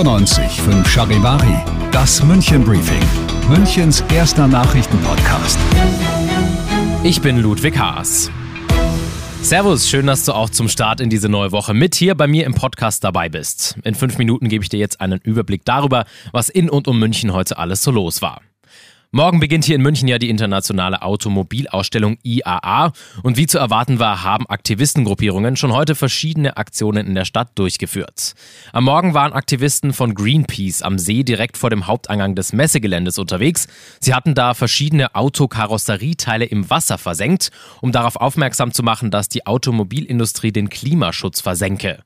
95 5 Charivari, das München Briefing, Münchens erster Nachrichtenpodcast. Ich bin Ludwig Haas. Servus, schön, dass du auch zum Start in diese neue Woche mit hier bei mir im Podcast dabei bist. In fünf Minuten gebe ich dir jetzt einen Überblick darüber, was in und um München heute alles so los war. Morgen beginnt hier in München ja die internationale Automobilausstellung IAA und wie zu erwarten war, haben Aktivistengruppierungen schon heute verschiedene Aktionen in der Stadt durchgeführt. Am Morgen waren Aktivisten von Greenpeace am See direkt vor dem Haupteingang des Messegeländes unterwegs. Sie hatten da verschiedene Autokarosserieteile im Wasser versenkt, um darauf aufmerksam zu machen, dass die Automobilindustrie den Klimaschutz versenke.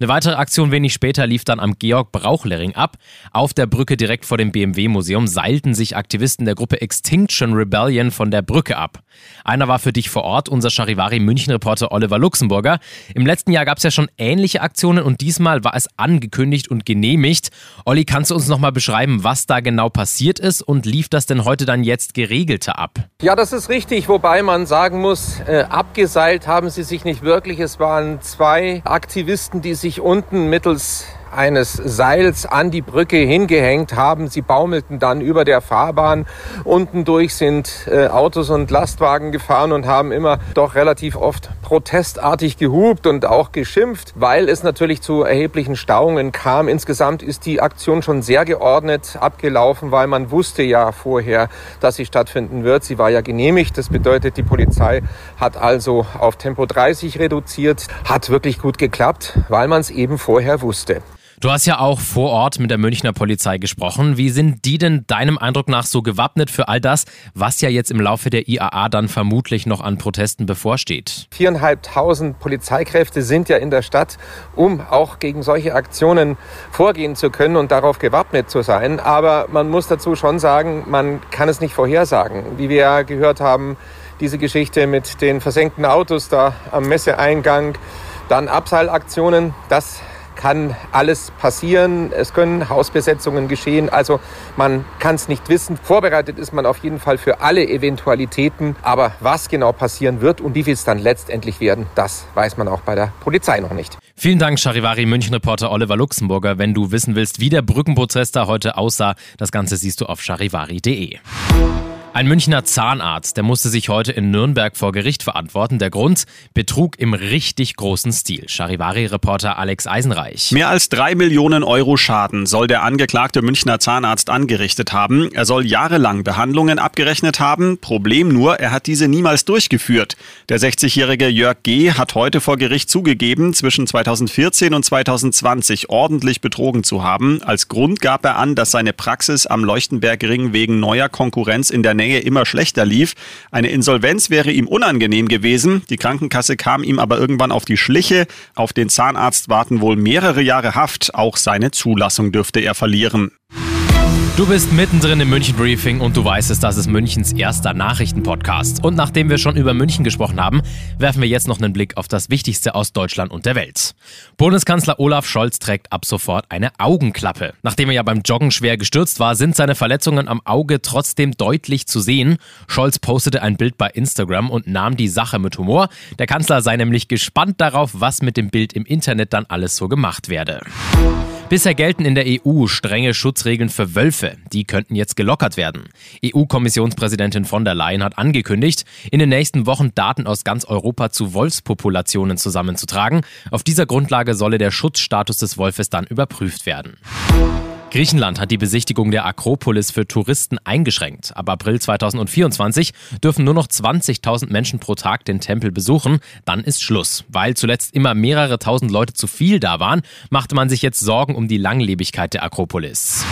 Eine weitere Aktion wenig später lief dann am Georg-Brauchlering ab. Auf der Brücke direkt vor dem BMW-Museum seilten sich Aktivisten der Gruppe Extinction Rebellion von der Brücke ab. Einer war für dich vor Ort, unser Charivari München-Reporter Oliver Luxemburger. Im letzten Jahr gab es ja schon ähnliche Aktionen und diesmal war es angekündigt und genehmigt. Olli, kannst du uns nochmal beschreiben, was da genau passiert ist und lief das denn heute dann jetzt geregelter ab? Ja, das ist richtig, wobei man sagen muss, äh, abgeseilt haben sie sich nicht wirklich. Es waren zwei Aktivisten, die sich unten mittels eines Seils an die Brücke hingehängt haben. Sie baumelten dann über der Fahrbahn. Unten durch sind äh, Autos und Lastwagen gefahren und haben immer doch relativ oft protestartig gehupt und auch geschimpft, weil es natürlich zu erheblichen Stauungen kam. Insgesamt ist die Aktion schon sehr geordnet abgelaufen, weil man wusste ja vorher, dass sie stattfinden wird. Sie war ja genehmigt. Das bedeutet, die Polizei hat also auf Tempo 30 reduziert. Hat wirklich gut geklappt, weil man es eben vorher wusste. Du hast ja auch vor Ort mit der Münchner Polizei gesprochen. Wie sind die denn deinem Eindruck nach so gewappnet für all das, was ja jetzt im Laufe der IAA dann vermutlich noch an Protesten bevorsteht? Viereinhalbtausend Polizeikräfte sind ja in der Stadt, um auch gegen solche Aktionen vorgehen zu können und darauf gewappnet zu sein. Aber man muss dazu schon sagen, man kann es nicht vorhersagen. Wie wir ja gehört haben, diese Geschichte mit den versenkten Autos da am Messeeingang, dann Abseilaktionen, das kann alles passieren. Es können Hausbesetzungen geschehen. Also man kann es nicht wissen. Vorbereitet ist man auf jeden Fall für alle Eventualitäten. Aber was genau passieren wird und wie viel es dann letztendlich werden, das weiß man auch bei der Polizei noch nicht. Vielen Dank, Charivari München-Reporter Oliver Luxemburger. Wenn du wissen willst, wie der Brückenprozess da heute aussah, das Ganze siehst du auf charivari.de. Ein Münchner Zahnarzt, der musste sich heute in Nürnberg vor Gericht verantworten. Der Grund? Betrug im richtig großen Stil. Charivari-Reporter Alex Eisenreich. Mehr als drei Millionen Euro Schaden soll der angeklagte Münchner Zahnarzt angerichtet haben. Er soll jahrelang Behandlungen abgerechnet haben. Problem nur, er hat diese niemals durchgeführt. Der 60-jährige Jörg G. hat heute vor Gericht zugegeben, zwischen 2014 und 2020 ordentlich betrogen zu haben. Als Grund gab er an, dass seine Praxis am Leuchtenbergring wegen neuer Konkurrenz in der Nähe Nähe immer schlechter lief. Eine Insolvenz wäre ihm unangenehm gewesen. Die Krankenkasse kam ihm aber irgendwann auf die Schliche. Auf den Zahnarzt warten wohl mehrere Jahre Haft. Auch seine Zulassung dürfte er verlieren. Du bist mittendrin im München Briefing und du weißt es, das ist Münchens erster Nachrichtenpodcast. Und nachdem wir schon über München gesprochen haben, werfen wir jetzt noch einen Blick auf das Wichtigste aus Deutschland und der Welt. Bundeskanzler Olaf Scholz trägt ab sofort eine Augenklappe. Nachdem er ja beim Joggen schwer gestürzt war, sind seine Verletzungen am Auge trotzdem deutlich zu sehen. Scholz postete ein Bild bei Instagram und nahm die Sache mit Humor. Der Kanzler sei nämlich gespannt darauf, was mit dem Bild im Internet dann alles so gemacht werde. Bisher gelten in der EU strenge Schutzregeln für Wölfe. Die könnten jetzt gelockert werden. EU-Kommissionspräsidentin von der Leyen hat angekündigt, in den nächsten Wochen Daten aus ganz Europa zu Wolfspopulationen zusammenzutragen. Auf dieser Grundlage solle der Schutzstatus des Wolfes dann überprüft werden. Griechenland hat die Besichtigung der Akropolis für Touristen eingeschränkt. Ab April 2024 dürfen nur noch 20.000 Menschen pro Tag den Tempel besuchen. Dann ist Schluss. Weil zuletzt immer mehrere tausend Leute zu viel da waren, machte man sich jetzt Sorgen um die Langlebigkeit der Akropolis.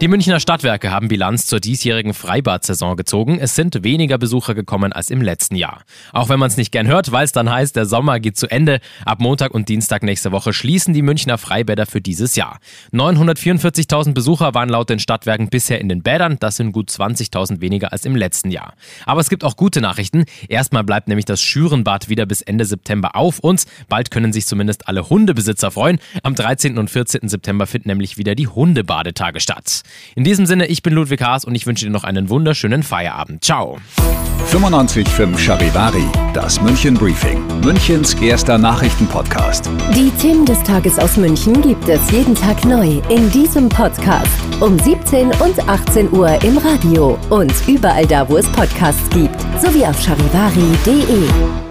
Die Münchner Stadtwerke haben Bilanz zur diesjährigen Freibad-Saison gezogen. Es sind weniger Besucher gekommen als im letzten Jahr. Auch wenn man es nicht gern hört, weil es dann heißt, der Sommer geht zu Ende. Ab Montag und Dienstag nächste Woche schließen die Münchner Freibäder für dieses Jahr. 944.000 Besucher waren laut den Stadtwerken bisher in den Bädern. Das sind gut 20.000 weniger als im letzten Jahr. Aber es gibt auch gute Nachrichten. Erstmal bleibt nämlich das Schürenbad wieder bis Ende September auf und bald können sich zumindest alle Hundebesitzer freuen. Am 13. und 14. September finden nämlich wieder die Hundebadetage statt. In diesem Sinne, ich bin Ludwig Haas und ich wünsche dir noch einen wunderschönen Feierabend. Ciao. 95.5 Charivari, das München Briefing, Münchens erster Nachrichtenpodcast. Die Themen des Tages aus München gibt es jeden Tag neu in diesem Podcast. Um 17 und 18 Uhr im Radio und überall da, wo es Podcasts gibt. Sowie auf charivari.de.